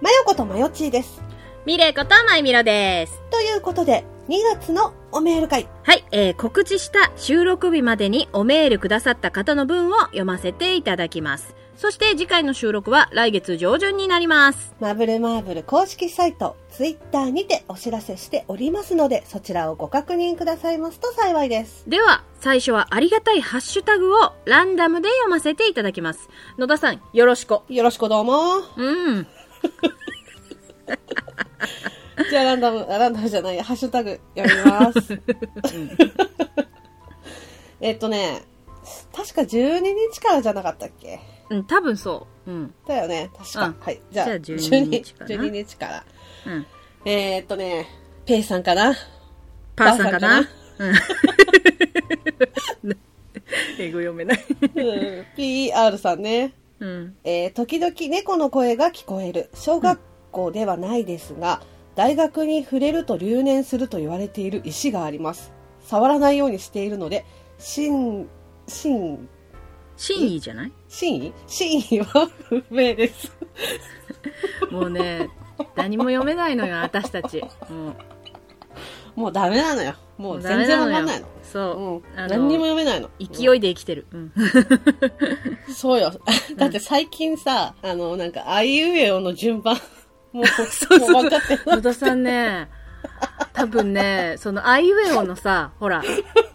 まよことまよちーです。ミレイことまいみろです。ということで、2月のおメール会。はい、えー、告知した収録日までにおメールくださった方の文を読ませていただきます。そして次回の収録は来月上旬になります。マブルマーブル公式サイト、ツイッターにてお知らせしておりますので、そちらをご確認くださいますと幸いです。では、最初はありがたいハッシュタグをランダムで読ませていただきます。野田さん、よろしく。よろしくどうも。うん。じゃあランダム、あランダムじゃない、ハッシュタグ読みます。えっとね、確か12日からじゃなかったっけ？うん、多分そう。うん。だよね、確か。うんはい。じゃあ、じゃあ12日かな12日から。うん。えー、っとね、ペイさんかな？パーさんかな？パうん。英語読めない。うん PR さんね。うん。えー時々猫の声が聞こえる。小学校ではないですが、大学に触れると留年すると言われている石があります。触らないようにしているので、真、真、真意じゃない？真意？真意は不明です。もうね、何も読めないのよ、私たち。もうもうダメなのよ。もう全然わかんないの。そう。うん。何にも読めないの。勢いで生きてる。うん。そうよ。だって最近さ、あの、なんか、あいうえおの順番、もう、そうそうもう分かってる。野田さんね、多分ね、その、あいうえおのさ、ほら、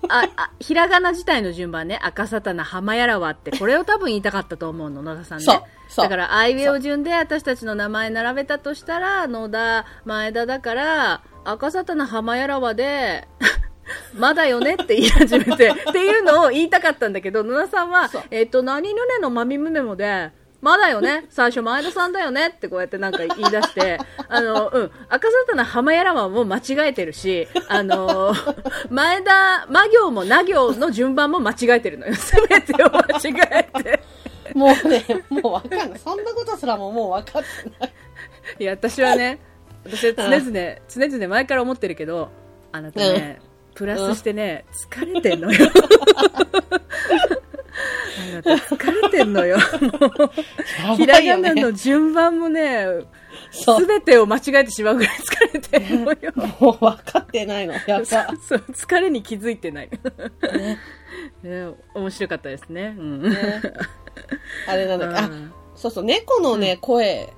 あ、あ、ひらがな自体の順番ね、赤さたな、浜やらわって、これを多分言いたかったと思うの、野田さんね。そうだから、あいうえお順で私たちの名前並べたとしたら、野田、前田だから、赤さたな、浜やらわで、まだよねって言い始めて、っていうのを言いたかったんだけど、野田さんはえっ、と、何ぬねのまみむめもで、まだよね最初前田さんだよねってこうやってなんか言い出して、あの、うん、赤沙汰な浜やらはもう間違えてるし、あの、前田、魔行もな行の順番も間違えてるのよ。すべてを間違えて。もうね、もうわかんない。そんなことすらももう分かってない。いや、私はね、私は常々、常々前から思ってるけど、あなたね、プラスしてね、疲れてんのよ。あなた疲れてんのよ。もうひらがなの順番もね、そうすべてを間違えてしまうぐらい疲れてるのよ。もう分かってないの。やっぱ。そう、疲れに気づいてない。ね面白かったですね。うん。ね あれなんだっけ、あうん、そうそう、猫のね、声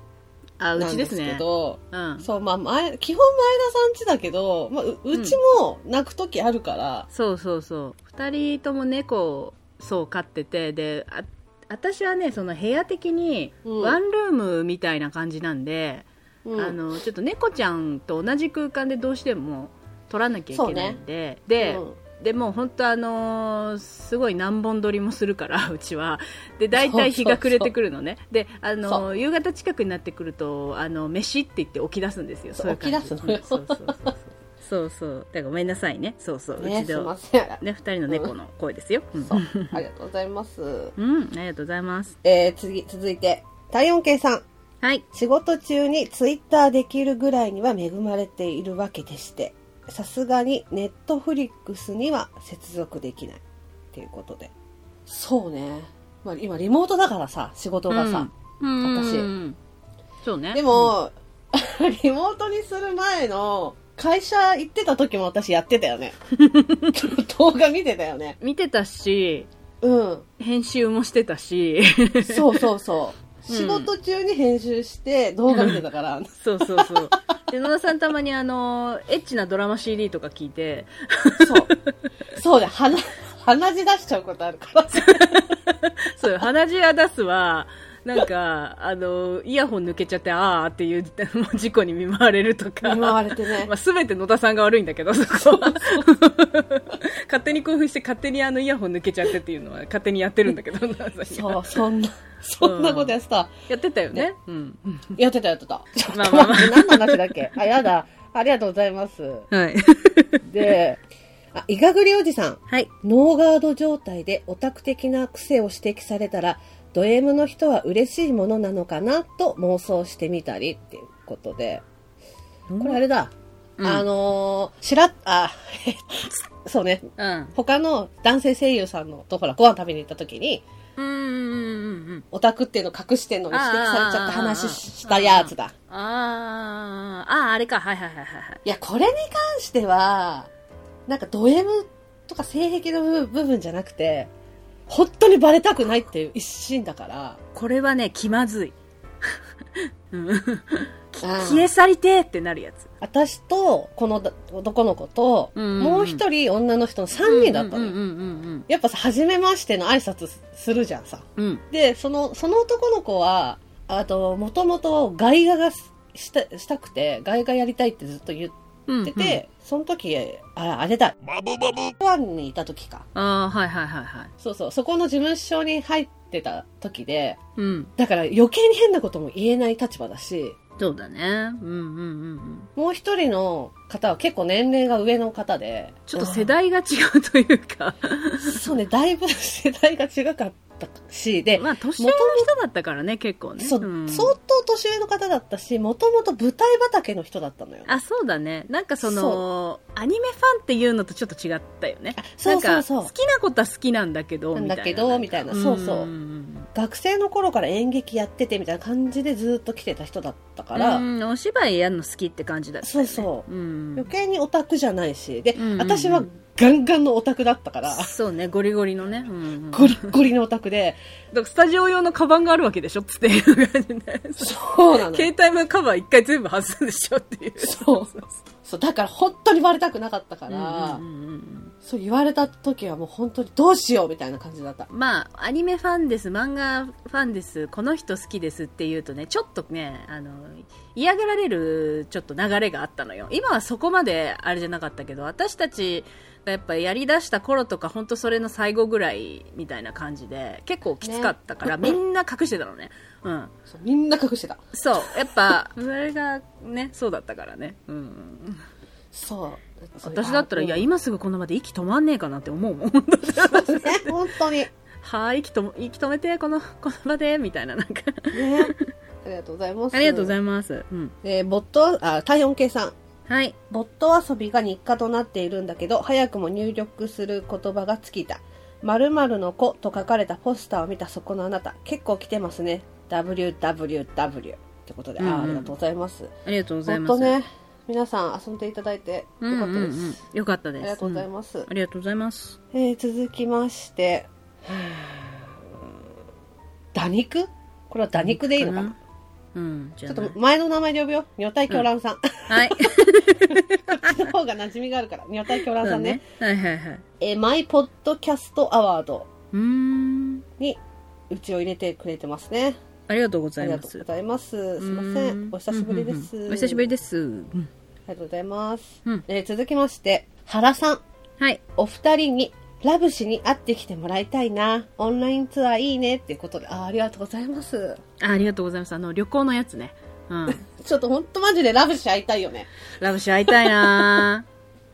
あ、うなんでけちですすね。ど、うん。そう、まあ、前、基本前田さんちだけど、まあ、ううちも泣くときあるから、そうそうそう。二人とも猫を、そう、飼ってて、で、あ、私はね、その部屋的に、うん。ワンルームみたいな感じなんで、うん。あの、ちょっと猫ちゃんと同じ空間でどうしても撮らなきゃいけないんで、で、うんでもう本当あのーすごい何本撮りもするから うちは。で大体日が暮れてくるのね。であの夕方近くになってくるとあの飯って言って起き出すんですよ。そういう感じ。起き出すのよ。そうそうそうそう。そうそう。だからごめんなさいね。そうそう、ね、うちで。ね二人の猫の声ですよ、うん。ありがとうございます。うん、ありがとうございます。えー、次、続いて、体温計さん。はい。仕事中にツイッターできるぐらいには恵まれているわけでして、さすがにネットフリックスには接続できない。っていうことで。そうね。まあ今リモートだからさ、仕事がさ。うん私うんそうねでも、リモートにする前の会社行ってた時も私やってたよね。動画見てたよね。見てたしうん。編集もしてたしそうそうそう。うん仕事中に編集して動画見てたから。そうそうそう。で、野田さんたまにあの、エッチなドラマ CD とか聞いて、そう。そうだ、鼻、鼻血出しちゃうことあるから。そう、鼻血や出すは、なんか、あの、イヤホン抜けちゃって、あーっていう事故に見舞われるとか。見舞われてねまあ、すべて野田さんが悪いんだけど、そこは。勝手に興奮して、勝手にあのイヤホン抜けちゃってっていうのは、勝手にやってるんだけど、野田さんがそう、そんな、そんなことやってた。やってたよね。うん。やってたやってた。ちょっと何の話だっけ？あ、やだ。ありがとうございます。はい。で、あ、いがぐりおじさん。はい。ノーガード状態でオタク的な癖を指摘されたら、ド M の人は嬉しいものなのかなと妄想してみたりっていうことで、これあれだ。うんあのー、しらっ、あ、そうね。うん。他の男性声優さんのところご飯食べに行った時に。オタクっていうの隠してんのに指摘されちゃった話したやつだ。あー、あー、あれか。はいはいはいはいはい。いや、これに関しては、なんかド M とか性癖の部部分じゃなくて、本当にバレたくないっていう一心だから、これはね、気まずい。うんあー消え去りてーってなるやつ。私と、この男の子と、うんうんうんもう一人女の人の3人だったのよ。うんうんうんやっぱさ、初めましての挨拶するじゃんさ。うん。うん。で、その、その男の子は、あと、もともと外画がしたしたくて、外画やりたいってずっと言うんってて、その時、あ、あれだ。ワンにいた時か。ああ、はいはいはいはい。そうそう、そこの事務所に入ってた時で、うん。だから余計に変なことも言えない立場だし、そうだね。うんうんうんうん。もう一人の方は結構年齢が上の方で、ちょっと世代が違うというか、そうね、だいぶ世代が違かったし、で、まあ年上の人だったからね、結構ね。そう、ん相当年上の方だったし、もともと舞台畑の人だったのよ。あ、そうだね。なんかそのそ、アニメファンっていうのとちょっと違ったよね。そうそうそうなんか好きなことは好きなんだけど、なんだけどみたいな。そうそう学生の頃から演劇やっててみたいな感じでずっと来てた人だったから、うん、お芝居やるの好きって感じだったよね。そうそううん。余計にオタクじゃないし、で、私はガンガンのオタクだったから、そうね、ゴリゴリのね。うんうん、ゴリッゴリのオタクで、だからスタジオ用のカバンがあるわけでしょつっていう感じで。そうなの。携帯のカバー一回全部外すでしょっていう。そうそう、だから本当にバレたくなかったから、うんうんうんうんそう言われた時はもう本当にどうしようみたいな感じだった。まあ、アニメファンです、漫画ファンです、この人好きですっていうとね、ちょっとね、あの、嫌がられるちょっと流れがあったのよ。今はそこまであれじゃなかったけど、私たちがやっぱやり出した頃とか、本当それの最後ぐらいみたいな感じで、結構きつかったから、みんな隠してたのね。うん。そうみんな隠してた。そう。やっぱ、それがね、そうだったからね。うん。そう。私だったら、いや、い今すぐこの場で息止まんねえかなって思うもん。ね、本当に。ね。はい、息息止めて、この、この場で、みたいな、なんか。ありがとうございます。ありがとうございいます。うん。えー、ボット、あ、体温計さん。はい。ボット遊びが日課となっているんだけど、早くも入力する言葉が尽きた。〇〇の子と書かれたポスターを見たそこのあなた。結構来てますね。www ってことで、あうんうんーありがとうございます。ありがとうござい本ます。当ね、皆さん遊んでいただいてよかったです。うんうんうん。よかったです。ありがとうございす。ます。ありがとうございます。えー続きまして、打肉これは打肉でいいのかな？うん。じちょっと前の名前で呼ぶよ。女体狂乱さん。こはい。っちの方が馴染みがあるから。女体狂乱さんね。はいはいはい。えーマイポッドキャストアワード。にうちを入れてくれてますね。ありがとうございますありがとうご。ざいます。すいません。お久しぶりです。うんうんうんお久しぶりでです。うんありがとうございます。うんえー続きまして、原さん。はい。お二人にラブシに会ってきてもらいたいな。オンラインツアーいいねっていうことで、あーありがとうございます。あありがとうございます。あの、旅行のやつね。うん。ちょっとほんとマジでラブシ会いたいよね。ラブシ会いたいな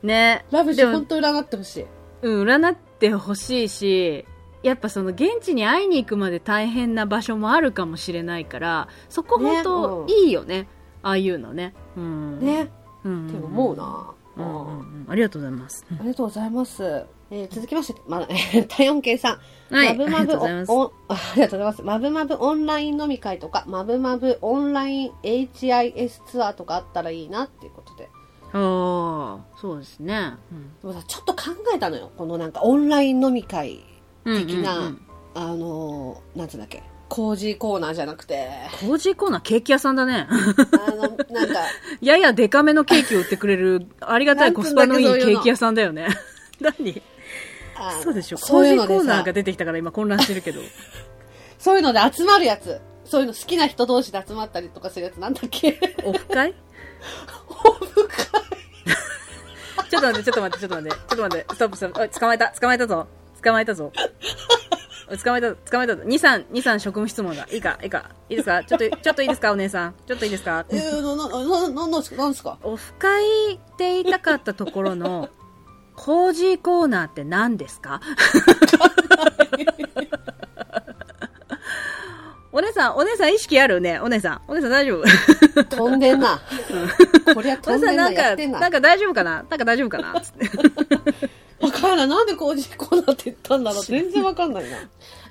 ー ね。ラブシでもほんと占ってほしい。うん、占ってほしいし、やっぱその現地に会いに行くまで大変な場所もあるかもしれないから、そこ本当ねいいよね。ああいうのね。うん。ね。うん。って思うな。うんうんうん。ありがとうございます。ありがとうございます。えー続きまして、ま、体温計さん。はい。マブマブありがとうございます。おおありがとうございます。マブマブオンライン飲み会とか、マブマブオンライン HIS ツアーとかあったらいいなっていうことで。ああ、そうですね。でもさ、ちょっと考えたのよ。このなんかオンライン飲み会うん。的な、うんうんうんあのー、なんつうんだっけ？工事コーナーじゃなくて、コージーコーナーケーキ屋さんだね。あの、なんか、ややデカめのケーキを売ってくれる、ありがたいコスパのいいケーキ屋さんだよね。何？そうでしょ。コそうージいうのでさーコーナーが出てきたから今混乱してるけど。そういうので集まるやつ。そういうの好きな人同士で集まったりとかするやつなんだっけ？オフ会？オフ会？ちょっと待って、ちょっと待って、ちょっと待って、ちょっと待って、ストップ、ストップ。捕まえた、捕まえたぞ。捕まえたぞ。捕まえた、捕まえたぞ。2、3、2、3職務質問だ。いいか、いいか。いいですか？ちょっと、ちょっといいですか？お姉さん。ちょっといいですか？えー、な、な、な、な、なんですか？なんですか？オフ会って言いたかったところの、コージーコーナーって何ですか？お姉さん、お姉さん意識あるね？お姉さん。お姉さん大丈夫？飛んでんな。こりゃお姉さん飛んでんな、なんか、やってんな。なんか大丈夫かな？なんか大丈夫かな？わかからんなんでコージーコーナーって言ったんだろう全然わかんないな。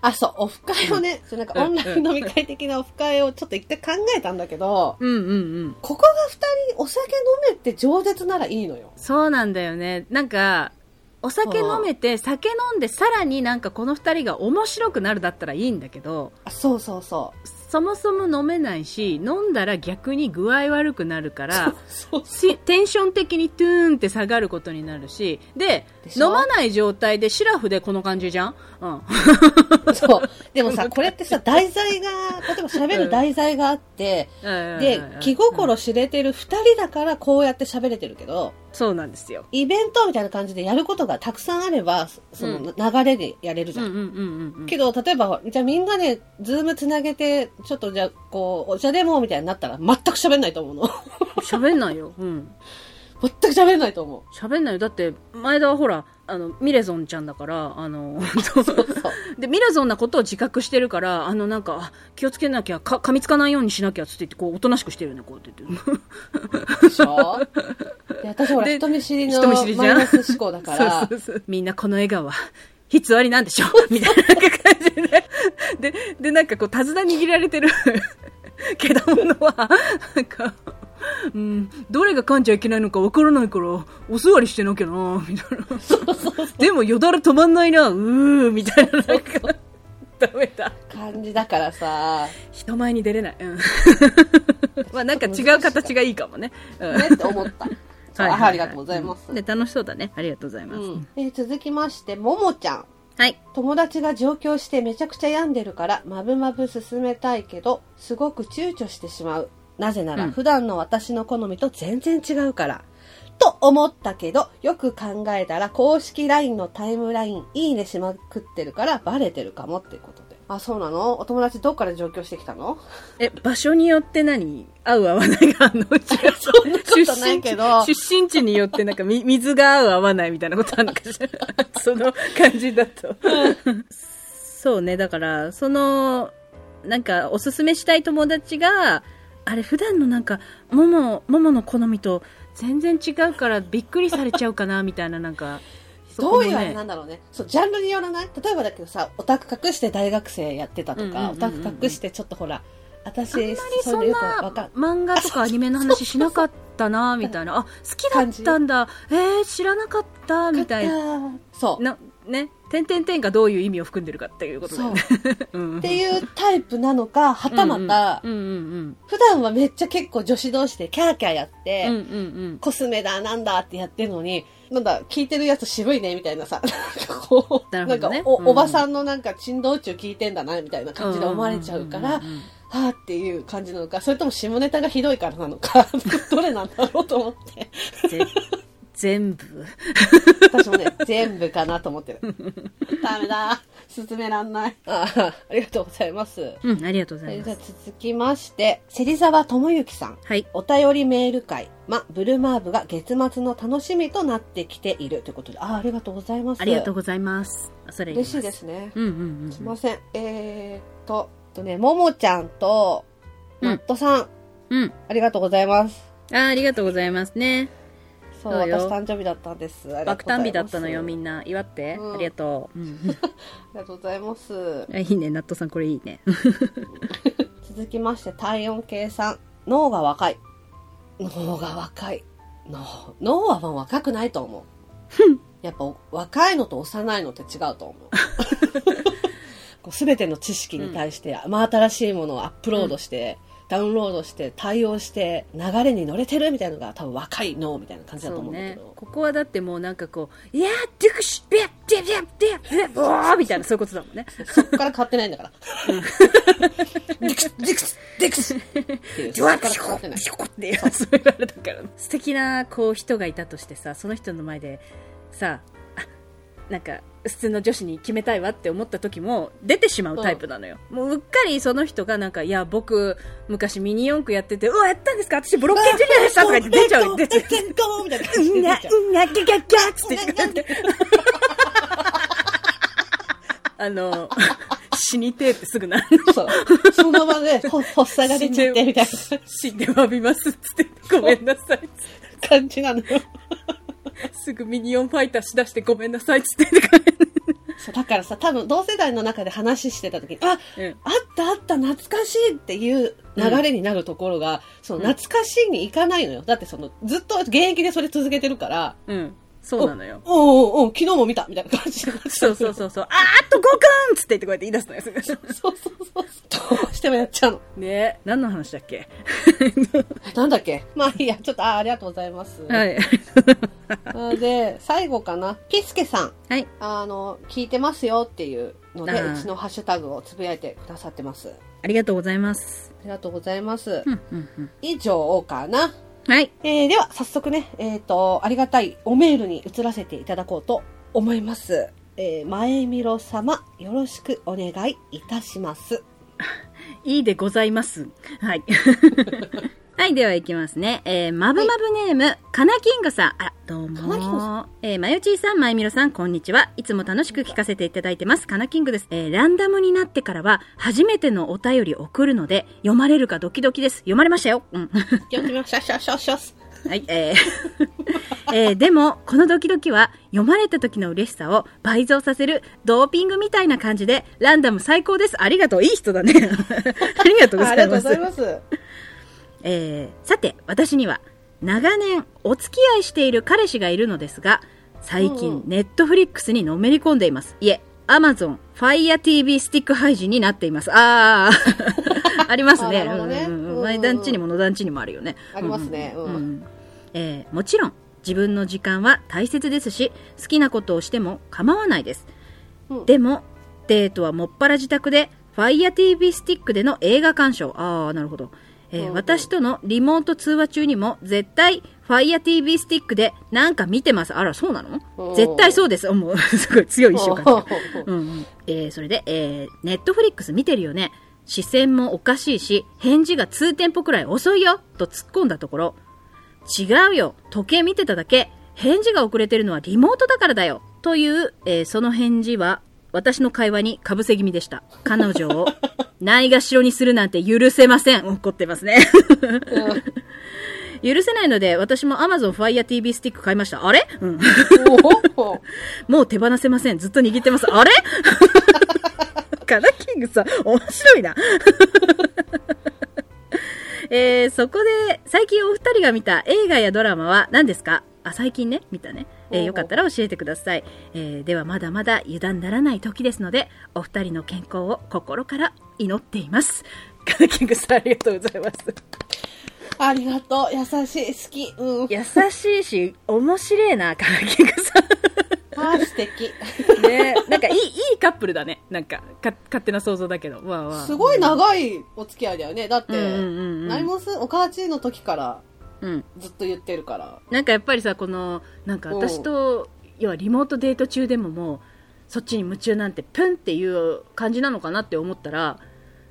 あ、そう、オフ会をね、そうなんかオンライン飲み会的なオフ会をちょっと一回考えたんだけど、うんうんうん。ここが二人お酒飲めて饒舌ならいいのよ。そうなんだよね。なんか、お酒飲めて、酒飲んで、さらになんかこの二人が面白くなるだったらいいんだけど、あそうそうそう。そもそも飲めないし、飲んだら逆に具合悪くなるから、テンション的にトゥーンって下がることになるし、で、飲まない状態でシラフでこの感じじゃん？うん。そう。でもさ、これってさ、題材が、例えば喋る題材があって、で、気心知れてる二人だからこうやって喋れてるけど、そうなんですよ。イベントみたいな感じでやることがたくさんあれば、その流れでやれるじゃん。けど、例えば、じゃあみんなで、ズームつなげて、ちょっとじゃあ、こう、お茶でもみたいになったら、全く喋んないと思うの。喋んないよ。うん。全く喋んないと思う。喋んないよ。だって、前田はほら、あの、ミレゾンちゃんだから、あの、そうそう。で、ミレゾンなことを自覚してるから、あの、なんか、あ気をつけなきゃ、か、噛みつかないようにしなきゃ、つって言って、こう、おとなしくしてるよね、こうやって言って。でしょ？で私ほら、で人見知りの人見知りじゃんマイナス思考だからそう、そうそう。みんなこの笑顔は、偽りなんでしょ？みたいな感じで。で、で、なんかこう、手綱握られてる、けだものは、うん、どれが噛んじゃいけないのかわからないから、お座りしてなきゃな、みたいな。でも、よだれ止まんないな、うー、みたいな、なんか、ダメだ。感じだからさ、人前に出れない。うん。まあなんか違う形がいいかもね。うん。ねって思った。そうはいはいはいあありがとうございます。で、楽しそうだね。ありがとうございます。うんえー続きまして、ももちゃん。はい。友達が上京してめちゃくちゃ病んでるから、まぶまぶ進めたいけど、すごく躊躇してしまう。なぜなら、うん。普段の私の好みと全然違うから。と思ったけど、よく考えたら、公式 LINE のタイムライン、いいねしまくってるから、バレてるかもっていうことで。あ、そうなの？お友達どっから上京してきたの？え、場所によって何？合う合わないがあるの？うちは。そんなことないけど。出身地によってなんかみ 水が合う合わないみたいなことあるのかしら？その感じだと。そうね、だから、その、なんかおすすめしたい友達が、あれ普段のなんか、もも、ももの好みと全然違うからびっくりされちゃうかな、みたいななんか、どういうあれなんだろうね。そう、ジャンルによらない例えばだけどさ、オタク隠して大学生やってたとか、オタク隠してちょっとほら、私、あんまりそんな漫画とかアニメの話しなかったな、みたいな。あ、好きだったんだ。えー、知らなかった、みたいな。な。そう。な、ね。点々点がどういう意味を含んでるかっていうことだよね。うんっていうタイプなのか、はたまた、うんうん普段はめっちゃ結構女子同士でキャーキャーやって、うん。うんうんコスメだなんだってやってるのに、なんだ、聞いてるやつ渋いねみたいなさ、なんかこう、なるほどねんかお,、うんおばさんのなんか珍道中聞いてんだなみたいな感じで思われちゃうから、はあっていう感じなのか、それとも下ネタがひどいからなのか、どれなんだろうと思って。ぜ全部。私もね、全部かなと思ってる。ダメだ。進めらんない。ああありがとうございます。うん、ありがとうございえーじゃあます。続きまして、芹沢智之さん。はい。お便りメール会、ま、ブルマーブが月末の楽しみとなってきているということで、あありがとうございます。ありがとうございます。それ。嬉しいですすね。うんうんうん。すいません。えーっと、えっとね、ももちゃんと、うんマットさん、うん。ありがとうございます。あありがとうございますね。そう、私誕生日だったんです。ありが爆誕日だったのよ、みんな。祝って。うんありがとう。うん。ありがとうございます。あいいね、ナットさん、これいいね。続きまして、体温計さん。脳が若い。脳が若い。脳、脳はまあ若くないと思う。やっぱ若いのと幼いのって違うと思う。こう全ての知識に対して、真新しいものをアップロードして、ダウンロードして、対応して、流れに乗れてるみたいなのが多分若い脳みたいな感じだと思うんだけど。。ここはだってもうなんかこう、いやー、デュクシュ、ビャッ、デュビャッ、デュビャッ、おーみたいな、そういうことだもんね。そっから変わってないんだから。ディクス、ディクス、ディクスっていう、そっから変わってない。ピコっていう、そういうあれだから。素敵な、こう、人がいたとしてさ、その人の前で、さ、あ、なんか、普通の女子に決めたいわって思った時も、出てしまうタイプなのよ。もう、うっかりその人がなんか、いや、僕、昔ミニ四駆やってて、うわ、やったんですか私、ブロッケンジュニアでしたとか言って出ちゃう、出ちゃう。レッツゴーみたいなうんが、で出ちゃう。うんが、ギャギャギャッつって言って。あの、死にてえってすぐなるの。そう。その場で、ほ発作が出ちゃって、みたい死んで詫びますっつって、ごめんなさいっつって。な感じなのよ。すぐミニオンファイターしだしてごめんなさいっつってそうだからさ、多分同世代の中で話してた時に、あ、うんあったあった懐かしいっていう流れになるところが、その懐かしいに行かないのよ。だってその、ずっと現役でそれ続けてるから、うん。そうなのよ。おおおお昨日も見たみたいな感じになっちゃそうそうそうそう。あーあと5くんっつって言ってこうやって言い出すのよ。そうそうそうそう。どうしてもやっちゃうの。ねえ。何の話だっけ？なんだっけ？まあいいや、ちょっと、あありがとうございます。はい。あで、最後かな。ピスケさん。はい。あの、聞いてますよっていうので、うちのハッシュタグをつぶやいてくださってます。あありがとうございます。りがとうございます。うん、うん、うん。以上かな。はい。えー、では、早速ね、えっ、と、ありがたいおメールに移らせていただこうと思います。えー、前みろ様、よろしくお願いいたします。いいでございます。はい。はい、では行きますね。えー、まぶまぶネーム、かなキングさん。あら、どうも。えー、まゆちーさん、まゆみろさん、こんにちは。いつも楽しく聞かせていただいてます。かなキングです。えー、ランダムになってからは、初めてのお便り送るので、読まれるかドキドキです。読まれましたよ。うん。読みましょう。シャッシャッシャッシャッはい、えー えーでも、このドキドキは、読まれた時の嬉しさを倍増させるドーピングみたいな感じで、ランダム最高です。ありがとう。いい人だね。ありがとうごあざいますりがとうござい。ます。えーさて、私には、長年お付き合いしている彼氏がいるのですが、最うん近、ネットフリックスにのめり込んでいます。いえ、アマゾン、Fire TV スティック配信になっています。あー、ありますね。ねうんうん前団地にも野団地にもあるよね。ありますねうんんえーもちろん、自分の時間は大切ですし、好きなことをしても構わないです。うんでも、デートはもっぱら自宅で、Fire TV スティックでの映画鑑賞。ああ、なるほど。えー私とのリモート通話中にも、絶対、Fire TV スティックでなんか見てます。あら、そうなの？絶対そうです。もう、すごい強い意志を感じる。おー。うんうん。えーそれで、えー、ネットフリックス見てるよね。視線もおかしいし、返事が通テンポくらい遅いよと突っ込んだところ、違うよ。時計見てただけ。返事が遅れてるのはリモートだからだよ。という、えーその返事は、私の会話にかぶせ気味でした。彼女を、ないがしろにするなんて許せません。怒ってますね。許せないので、私も Amazon Fire TV スティック買いました。あれ？うん。もう手放せません。ずっと握ってます。あれ？カナキングさん、面白いな。えー、そこで、最近お二人が見た映画やドラマは何ですか？あ、最近ね、見たね。えーよかったら教えてください。えーではまだまだ油断ならない時ですので、お二人の健康を心から祈っています。カナキングさん、ありがとうございます。ありがとう。優しい。好き。うん。優しいし、面白いな、カナキングさん。あー素敵。ねなんかいい、いいカップルだね。なんか、か勝手な想像だけど。わあわあすごい長いお付き合いだよね。だって、うんうんうんうん何もす、お母ちの時からうん。ずっと言ってるから。なんかやっぱりさ、この、なんか私と、要はリモートデート中でももう、そっちに夢中なんて、プンっていう感じなのかなって思ったら、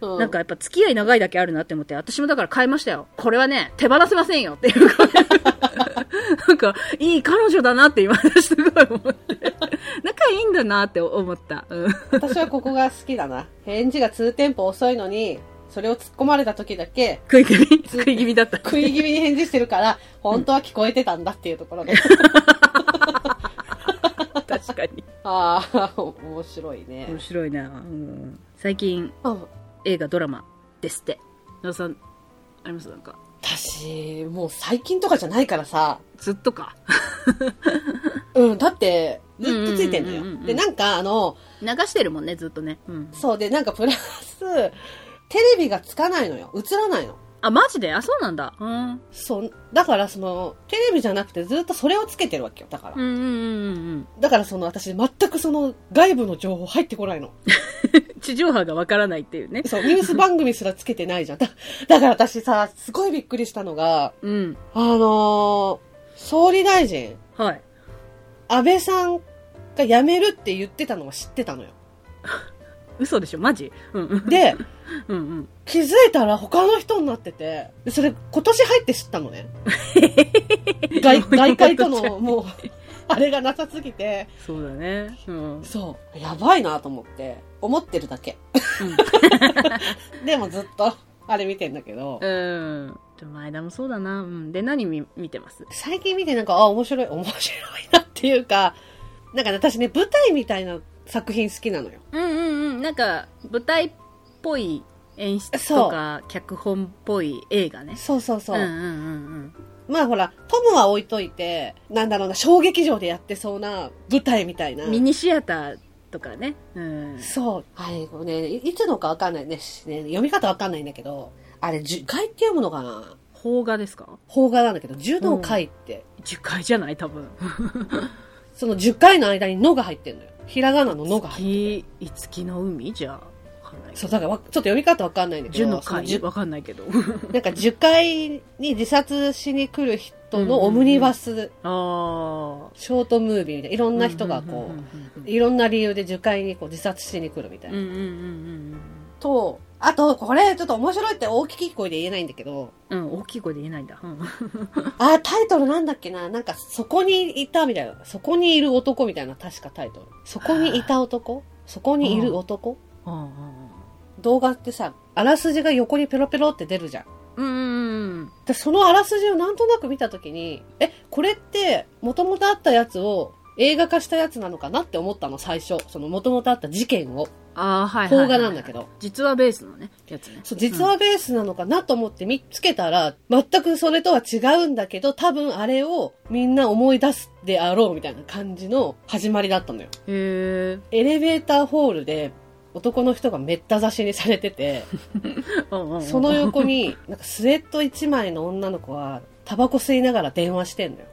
うなんか、やっぱ付き合い長いだけあるなって思って、私もだから変えましたよ。これはね、手放せませんよっていう声 なんか、いい彼女だなって今私すごい思って。仲いいんだなって思った。うん。私はここが好きだな。返事が2テンポ遅いのに、それを突っ込まれた時だけ、食い気味？食い気味だった。食い気味に返事してるから、本当は聞こえてたんだっていうところで。確かに。ああ、面白いね。面。白いな、うん、最近うん。映画ドラマですって。野田さんあります？なんか。私、もう最近とかじゃないからさ、ずっとか？うん、だって、ずっとついてんのよ。で、なんかあの、流してるもんねずっとね、うん、そうで、なんかプラス、テレビがつかないのよ。映らないの。あマジで？あそうなんだうんそう、だからその、テレビじゃなくてずっとそれをつけてるわけよ。だから。うんうんうんうんだからその、私全くその、外部の情報入ってこないの。地上波がわからないっていうねそう、ニュース番組すらつけてないじゃん。だだから私さ、すごいびっくりしたのが、うんあのー総理大臣、はい安倍さんが辞めるって言ってたのは知ってたのよ。嘘でしょ？マジ？うん。うんで、うんうん。気づいたら他の人になってて、でそれ今年入って知ったのね。外外界とのもう、あれがなさすぎて、そうだね。うん。そう、やばいなと思って、思ってるだけ。でもずっと、安あれ見てんだけど、うん。前田もそうだな。うん。で、何見見てます？最近見てなんか、あ、面白い、面白いなっていうか、なんかね私ね、舞台みたいな作品好きなのよ。うんうんうん。なんか、舞台っぽい演出とか、脚本っぽい映画ね。そうそうそう。うんうんうんまあほら、トムは置いといて、なんだろうな、小劇場でやってそうな舞台みたいなうん。。ミニシアターとかね。うん。そう。あれ、これね、いいつのかわかんないねね。読み方わかんないんだけど、あれ、樹海って読むのかな？邦画ですか？邦画なんだけど、樹の海って、樹海じゃない多分。その10回の間にのが入ってんのよ。ひらがなののが入って月、いつきの海じゃあ、わかんないけど。そう、だからわちょっと読み方わかんないんだけど、樹の海その10わかんないけど。なんか10回に自殺しに来る人のオムニバス、ああ。ショートムービーみたいな、いろんな人がこうんう、いろんな理由で樹海にこう自殺しに来るみたいな。うんうんうんと、あと、これちょっと面白いって大きい声で言えないんだけど、うんうん。うん、大きい声で言えないんだ。うん。あ、タイトルなんだっけな？なんか、そこにいたみたいな。そこにいる男みたいな、確かタイトル。そこにいた男？そこにいる男？うん動画ってさ、あらすじが横にペロペロって出るじゃん。うんうん。うんでそのあらすじをなんとなく見たときに、え、これって、元々あったやつを映画化したやつなのかなって思ったの、最初。その元々あった事件を。ああ、はい。邦画なんだけど。実はベースのね、やつね。そう、実はベースなのかなと思って見つけたら、全くそれとは違うんだけど、多分あれをみんな思い出すであろうみたいな感じの始まりだったのよ。へえ。エレベーターホールで男の人がめった刺しにされてて、その横になんかスウェット一枚の女の子はタバコ吸いながら電話してんのよ。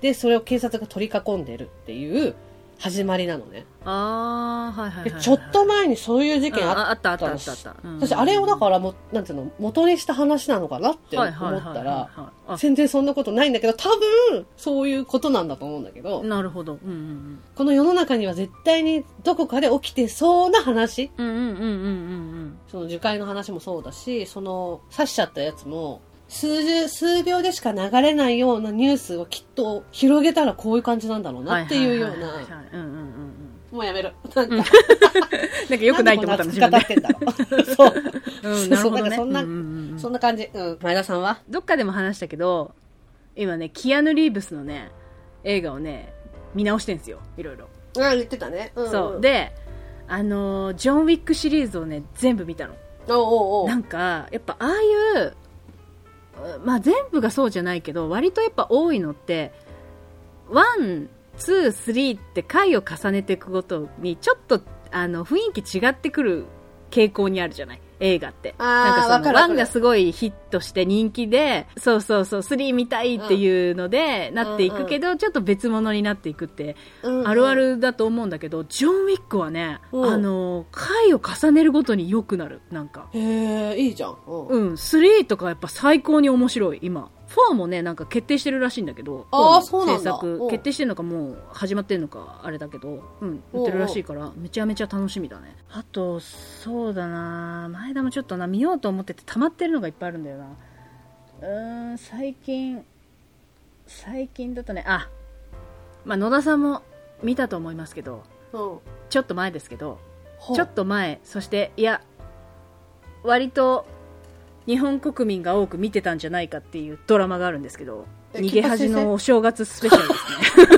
で、それを警察が取り囲んでるっていう始まりなのね。ああ、はいはいはいはい。でちょっと前にそういう事件うんあっあったあったあのったあった。うん私あれをだからも、なんていうの、元にした話なのかなって思ったら、全然そんなことないんだけど、多分、そういうことなんだと思うんだけど、なるほど。うんうんこの世の中には絶対にどこかで起きてそうな話うん。うんうんうんうんうんその樹海の話もそうだし、その刺しちゃったやつも、数十、数秒でしか流れないようなニュースをきっと広げたらこういう感じなんだろううん。なっていうような。もうやめる。なんか、なんか良くないと思ったの、でなんでこんな熱く語ってんだろう。そう。うん、なるほどね。そんかそんなそんな感じ。うん。前田さんは？どっかでも話したけど、今ね、キアヌ・リーブスのね、映画をね、見直してんすよ。いろいろ。ああ、言ってたね。うん、そう。、で、あのージョン・ウィックシリーズをね、全部見たの。おうおうおうなんか、やっぱああいう、まあ全部がそうじゃないけど、割とやっぱ多いのって、ワン、ツー、スリーって回を重ねていくごとに、ちょっと、あの、雰囲気違ってくる傾向にあるじゃない。映画って。なんかその、わかるわかるワンがすごいヒットして人気で、そうそうそう、スリー見たいっていうので、なっていくけど、ちょっと別物になっていくって、うんうんあるあるだと思うんだけど、ジョン・ウィックはね、うんあの、回を重ねるごとに良くなる。なんか。へえ、いいじゃん。うん。うん、3とかやっぱ最高に面白い、今。4もね、なんか決定してるらしいんだけど、あー4そうなんだ制作うん決定してるのかもう始まってるのか、あれだけど、うん、撮ってるらしいから、めちゃめちゃ楽しみだね。あと、そうだな前田もちょっとな、見ようと思ってて溜まってるのがいっぱいあるんだよな。うーん、最近、最近だとね、あ、まあ野田さんも見たと思いますけど、うん。ちょっと前ですけど、ちょっと前、そして、いや、割と日本国民が多く見てたんじゃないかっていうドラマがあるんですけど、え逃げ恥のお正月スペシャルですね。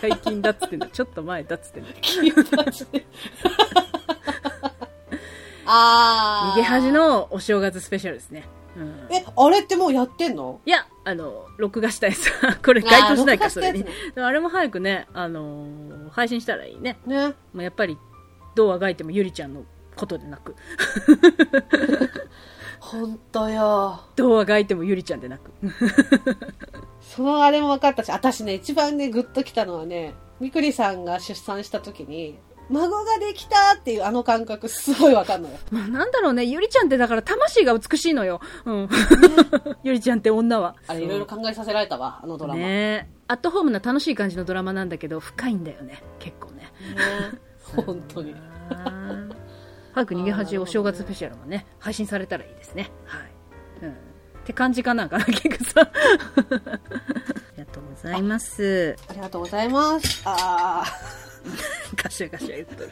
最近だっつってんだ。ちょっと前だっつってんだ。あー。逃げ恥のお正月スペシャルですね。うん、え、あれってもうやってんの？いや、あの、録画したやつ。これ該当しないか、それに。あれも早くね、あのー配信したらいいね。ね。もうやっぱり、どうあがいてもゆりちゃんのことでなく、ほんとよ。どうあがいてもゆりちゃんでなく。そのあれも分かったし、私ね、一番ね、グッときたのはね、みくりさんが出産した時に、孫ができたっていうあの感覚すごい分かんのよ。まあ、なんだろうね、ゆりちゃんってだから魂が美しいのよ。うん。ゆりちゃんって女は。あれいろいろ考えさせられたわ、あのドラマ。ねねアットホームな楽しい感じのドラマなんだけど、深いんだよね。結構ね。本当に。早く逃げ恥お正月スペシャルもね、配信されたらいいですね。はい。うん。って感じかな、かな、キクさん。ありがとうございます。ありがとうございます。あガ シャガシャ言っとる。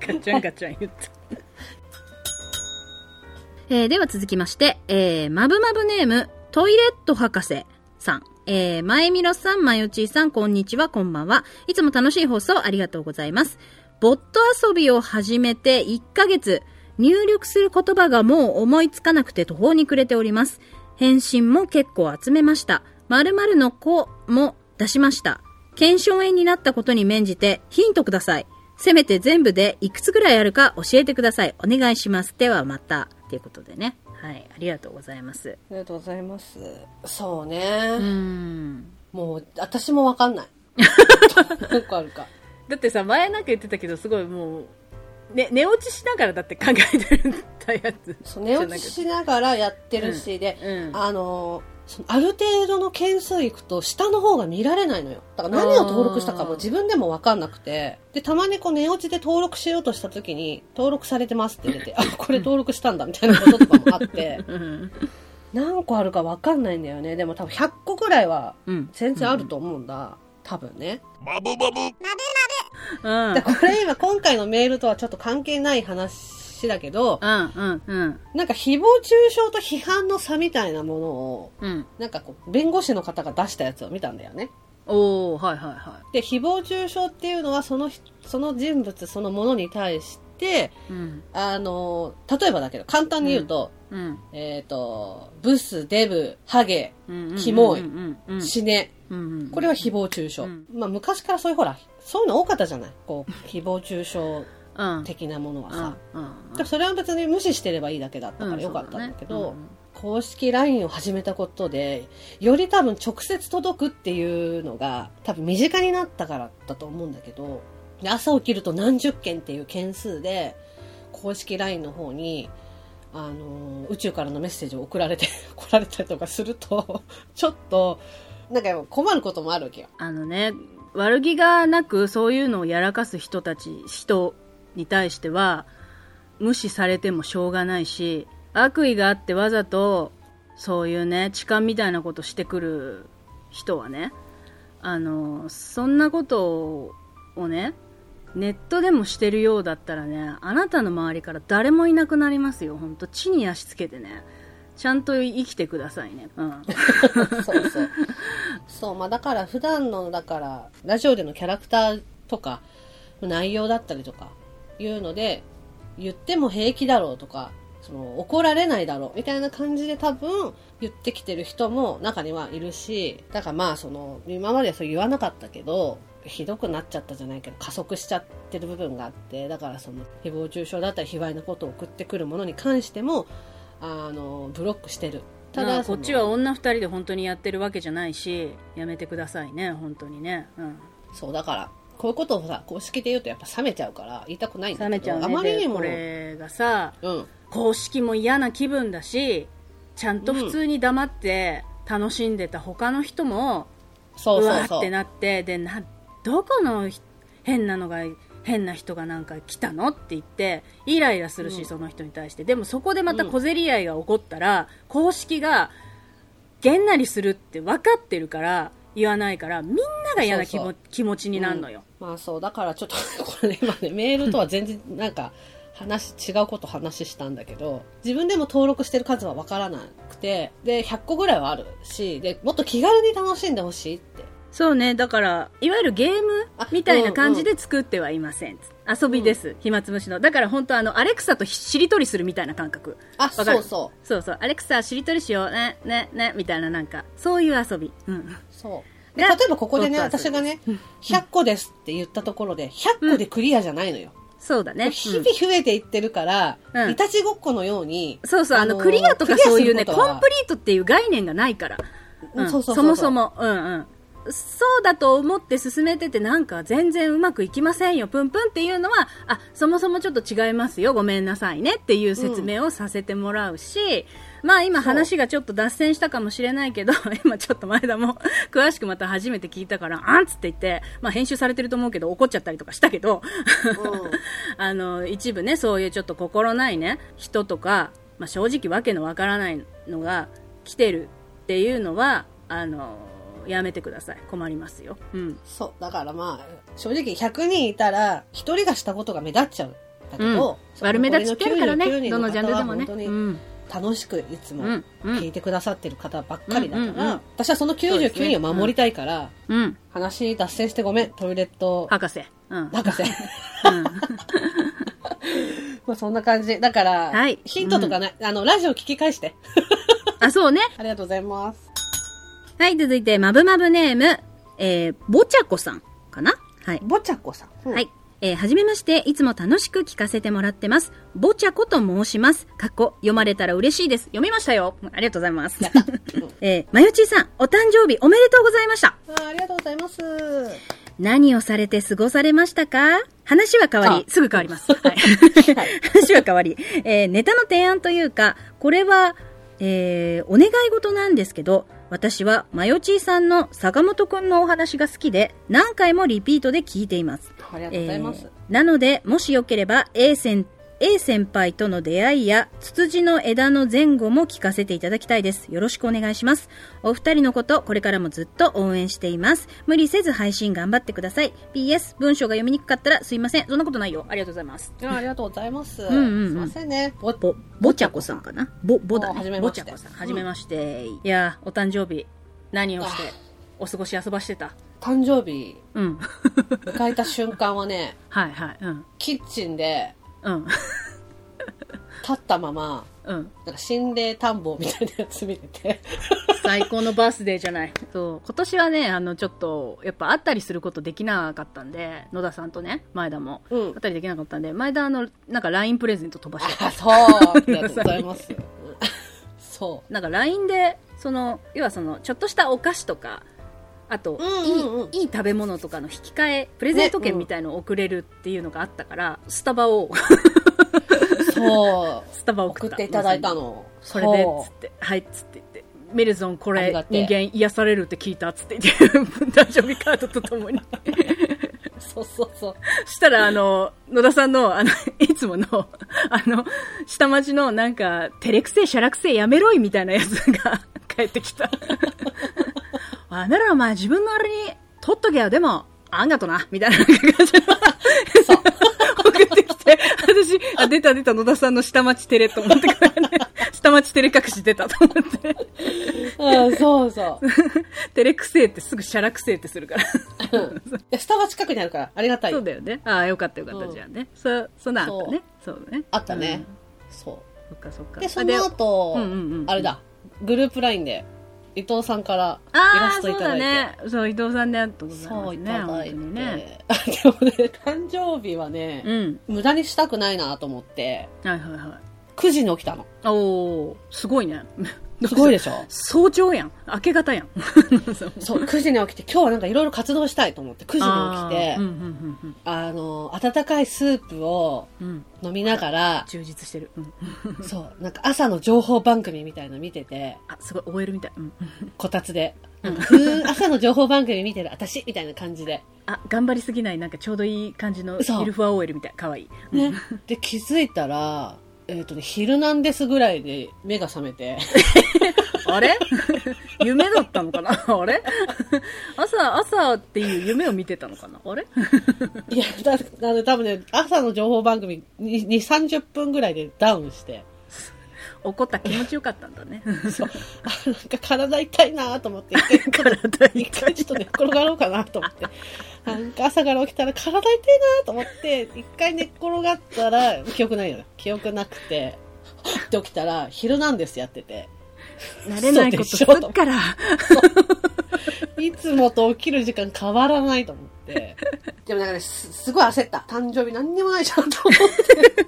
ガチャンガチャン言っとる。えーでは続きまして、えー、まぶまぶネーム、トイレット博士さん。えー、まえみろさん、まよちーさん、こんにちは、こんばんは。いつも楽しい放送ありがとうございます。ボット遊びを始めて1ヶ月、入力する言葉がもう思いつかなくて途方に暮れております。返信も結構集めました。〇〇の子も出しました。検証炎になったことに免じてヒントください。せめて全部でいくつぐらいあるか教えてください。お願いします。ではまた。ということでね。はい。ありがとうございます。ありがとうございます。そううね。ーん。もう、私もわかんない。何個あるか。だってさ、前なんか言ってたけど、すごいもう、ね、寝落ちしながらだって考えてるたやつ。そう寝落ちしながらやってるし、で、うん。あのそのある程度の件数いくと下の方が見られないのよ。だから何を登録したかも自分でもわかんなくて。で、たまにこう寝落ちで登録しようとした時に、登録されてますって出て、あ、これ登録したんだみたいなこととかもあって、うん。何個あるかわかんないんだよね。でも多分100個ぐらいはうん。全然あると思うんだ。多分ね。うん。でこれ今今回のメールとはちょっと関係ない話だけど、うん、うん、うん。なんか誹謗中傷と批判の差みたいなものを、うん。なんかこう、弁護士の方が出したやつを見たんだよね。おー、はいはいはで、誹謗中傷っていうのはその人、その人物そのものに対して、い。うん。あの、例えばだけど、簡単に言うと、うん。えっ、と、ブス、デブ、ハゲ、うん。キモい。死ね。うん。これは誹謗中傷。うんまあ昔からそういうほら、そういうの多かったじゃない？こう、誹謗中傷うん。的なものはさ。うそれは別に無視してればいいだけだったからよかった。んだけど、公式 LINE を始めたことで、より多分直接届くっていうのが多分身近になったからだと思うんだけど、で朝起きると何十件っていう件数で、公式 LINE の方に、あの、宇宙からのメッセージを送られて、来られたりとかすると、ちょっと、なんか困ることもあるわけよ。あのね、悪気がなくそういうのをやらかす人たち、人に対しては、無視されてもしょうがないし、悪意があってわざと、そういうね、痴漢みたいなことしてくる人はね、あの、そんなことをね、ネットでもしてるようだったらね、あなたの周りから誰もいなくなりますよ。ほんと、地に足つけてね。ちゃんと生きてくださいね。うん。そうそう。そう、まあだから普段の、だから、ラジオでのキャラクターとか、内容だったりとか、いうので、言っても平気だろうとか、その、怒られないだろう、みたいな感じで多分、言ってきてる人も中にはいるし、だからまあその、今まではそう言わなかったけど、ひどくなっちゃったじゃないけど、加速しちゃってる部分があって、だからその、誹謗中傷だったり、卑猥なことを送ってくるものに関しても、あの、ブロックしてる。ただ、まあこっちは女二人で本当にやってるわけじゃないしやめてくださいね本当にね、うん、そう、だから、こういうことをさ、公式で言うとやっぱ冷めちゃうから、言いたくないんだけど、冷めちゃうね。あまりにも、でこれがさうん、公式も嫌な気分だしちゃんと普通に黙って楽しんでた他の人も、そうそうそうわーって。なってでなどこのひ変なのが変な人がなんか来たの？って言ってイライラするし、うん。その人に対して。でもそこでまた小競り合いが起こったら、公式がげんなりするって分かってるから言わないからみんなが嫌な気持ちになるのよ、まあそう、だからちょっと、これね、今ね、メールとは全然なんか、話、違うこと話したんだけど、自分でも登録してる数はわからなくて、で、100個ぐらいはあるし、で、もっと気軽に楽しんでほしいって。そうねだからいわゆるゲームあみたいな感じで作ってはいません、遊びです、暇つぶしの。だから本当あのアレクサとしりとりするみたいな感覚。あ、そうそう。そうそう。アレクサしりとりしよう。ねねねみたいななんかそういう遊び。うんそう。で、例がえばここでね、私がね、100個ですって言ったところで、100個でクリアじゃないのよ。そうだね、日々増えていってるから、うん。いたちごっこのように、そうそう、あの、クリアとかそういうね、コンプリートっていう概念がないから。うん。そうそうそうそう。もそも。うんうん。そうだと思って進めててなんか全然うまくいきませんよ、プンプンっていうのは、あ、そもそもちょっと違いますよ、ごめんなさいねっていう説明をさせてもらうし、まあ今話がちょっと脱線したかもしれないけど、今ちょっと前田も詳しくまた初めて聞いたから、あんっつって言って、まあ編集されてると思うけど怒っちゃったりとかしたけど、うん。あの一部ねそういうちょっと心ないね人とか、まあ、正直わけのわからないのが来てるっていうのはあのやめてください困りますよ、うん、そう。だからまあ、正直100人いたら、1人がしたことが目立っちゃう。だけど、うん悪目立ちってあるからね残りの99人どのジャンルでもね楽しくいつも。聞いてくださってる方ばっかりだから、私はそのそうですね99人を守りたいから、うん。話脱線してごめん、トイレット博士。うん。博士。うん。まあそんな感じ。だから、はいヒントとかね、あの、ラジオ聞き返して。あ、そうね。ありがとうございます。はい、続いて、まぶまぶネーム、えー、ぼちゃこさんかな？はい。ぼちゃこさん。はい。えーはじめまして、いつも楽しく聞かせてもらってます。ぼちゃこと申します。かっこ、読まれたら嬉しいです。読みましたよ。ありがとうございます。えー、まよちーさん、お誕生日おめでとうございました。あありがとうございます。何をされて過ごされましたか？話は変わり、あすぐ変わります。はい。話は変わり、えーネタの提案というか、これは、えーお願い事なんですけど、私は、まよちーさんの坂本くんのお話が好きで、何回もリピートで聞いています。ありがとうございます。えーなので、もしよければ A 先、A 先輩との出会いや、ツツジの枝の前後も聞かせていただきたいです。よろしくお願いします。お二人のこと、これからもずっと応援しています。無理せず配信頑張ってください。PS、文章が読みにくかったらすいません。そんなことないよ。ありがとうございます。あありがとうございます。んうんうんすいませんね。ぼ、ぼ、ぼちゃこさんかな？ぼ、ぼだあはじね。めましてぼちゃこさん。はじめまして。いやー、お誕生日、何をして、お過ごし遊ばしてた？誕生日うん。迎えた瞬間はね、はいはい。うん。キッチンでうん。立ったまま、うん。なんか心霊探訪みたいなやつ見てて。最高のバースデーじゃない。そう。今年はね、あの、ちょっと、やっぱ会ったりすることできなかったんで、野田さんとね、前田も。うん会ったりできなかったんで、前田あの、なんか LINE プレゼント飛ばしてた。あ、そう。ありがとうございます。そなんか LINE で、その、要はその、ちょっとしたお菓子とか、あと、うんうんうんいい、いい食べ物とかの引き換え、プレゼント券みたいのを送れるっていうのがあったから、スタバを、う。そう。スタバを送った。送っていただいたの。それで、そつって、はい、つって言って、メルゾンこれ人間癒されるって聞いたっつって言って、誕生日カードとともに。う。そうそうそう。したら、あの、野田さんの、あの、いつもの、あの、下町のなんか、照れくせえ、しゃらくせえ、やめろいみたいなやつが帰ってきた。あならお前自分のあれに取っとけよ、でも、あんがとな、みたいな感じでそう。送ってきて、私、あ、出た出た野田さんの下町テレと思ってからね、下町テレ隠し出たと思って。うん、そうそう。照れくせえってすぐしゃらくせえってすするから。でスタバ近くにあるから、ありがたいよそう。だよね。ああ、よかったよかった、うんじゃあね。そ、そんなんあったね。そうだね。あったねうん。そそっかそっか。う。で、その後うんうんうん、あれだ、グループラインで、伊藤さんからイあラストいただいて。ね。そう、伊藤さんであったことそう、いね。ただいて。ね。でもね、誕生日はね、うん。無駄にしたくないなと思って、はいはいはい。9時に起きたの。おー、すごいね。すごいでしょ？早朝やん。明け方やん。そう、9時に起きて、今日はなんかいろいろ活動したいと思って、9時に起きて、あーうんうんうんあの、温かいスープをうん。うん。飲みながら、充実してる。うん。そう、なんか朝の情報番組みたいの見てて、あ、すごい、OL みたい。うん。こたつで、朝の情報番組見てる私みたいな感じで。あ、頑張りすぎない、なんかちょうどいい感じのそうイルフア OL みたい。かわいい。うんね。で、気づいたら、えっ、とね、昼なんですぐらいで目が覚めて、あれ？夢だったのかな？あれ？朝、朝っていう夢を見てたのかな？あれ？いや、だ、あの、多分ね、朝の情報番組に、2、30分ぐらいでダウンして、怒った気持ちよかったんだね。そう。あなんか体痛いなと思って、一回、体一回ちょっと寝っ転がろうかなと思って。なんか朝から起きたら体痛いなと思って、一回寝っ転がったら、記憶ないのよ。記憶なくて、って起きたら、昼なんですやってて。慣れないことすっから。いつもと起きる時間変わらないと思って。でもなんかね、すすごい焦った。誕生日何にもないじゃんと思って。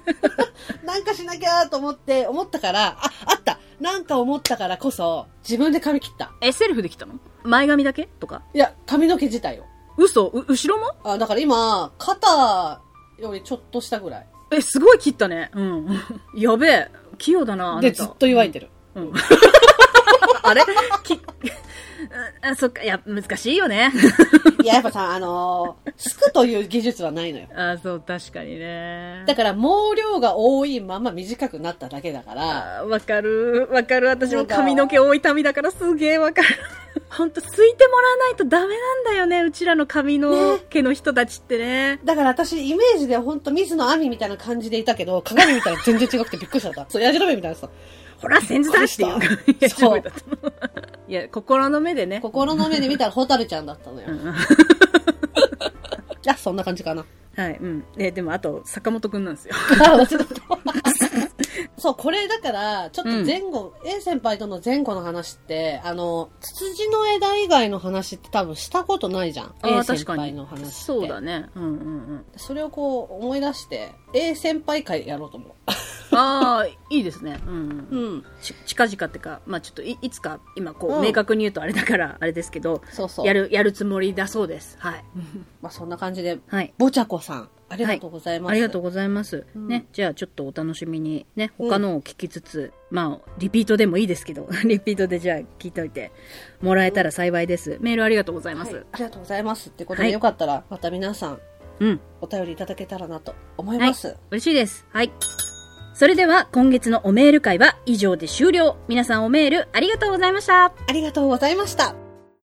なんかしなきゃと思って、思ったから、あ、あったなんか思ったからこそ、自分で髪切った。え、セルフできたの？前髪だけ？とか？いや、髪の毛自体を。嘘？う、後ろも？あ、だから今、肩よりちょっとしたぐらい。え、すごい切ったね。うん。やべえ。器用だな、あなたで、ずっと言われてる。うん。あれ？き、あ、そっか、いや、難しいよね。いや、やっぱさ、あのー、すくという技術はないのよ。あ、そう、確かにね。だから、毛量が多いまま短くなっただけだから、あわかる。わかる。私も髪の毛多い民だからすげえわかる。ほんと、すいてもらわないとダメなんだよね。うちらの髪の毛の人たちってね。だから私、イメージでほんと水野亜美みたいな感じでいたけど、鏡見たら全然違くてびっくりしちゃった。そう、ヤジロベみたいなさ。ほら、先頭だっていうそういや、心の目でね。心の目で見たらホタルちゃんだったのよ。うん あ、そんな感じかな。はい、うん。え、でも、あと、坂本くんなんですよ。そう、これだから、ちょっと前後、A 先輩との前後の話って、あの、ツツジの枝以外の話って多分したことないじゃん。A 先輩の話って。そうだね。うんうんうん。それをこう思い出して、A 先輩会やろうと思う。ああ、いいですね。うん、うん。近々ってか、まあちょっといいつか、今こう、うん明確に言うとあれだから、あれですけど、そうそう。やる、やるつもりだそうです。はい。まあそんな感じで、はい。ぼちゃこさん、ありがとうございます。ありがとうございます。うんね、じゃあちょっとお楽しみにね、他のを聞きつつ、まあ、リピートでもいいですけど、リピートでじゃあ聞いといてもらえたら幸いです。メールありがとうございます。はいありがとうございます。ってことはいで、よかったら、また皆さん、うん。お便りいただけたらなと思います。嬉しいです。はい。それでは今月のおメール会は以上で終了。皆さんおメールありがとうございました。ありがとうございました。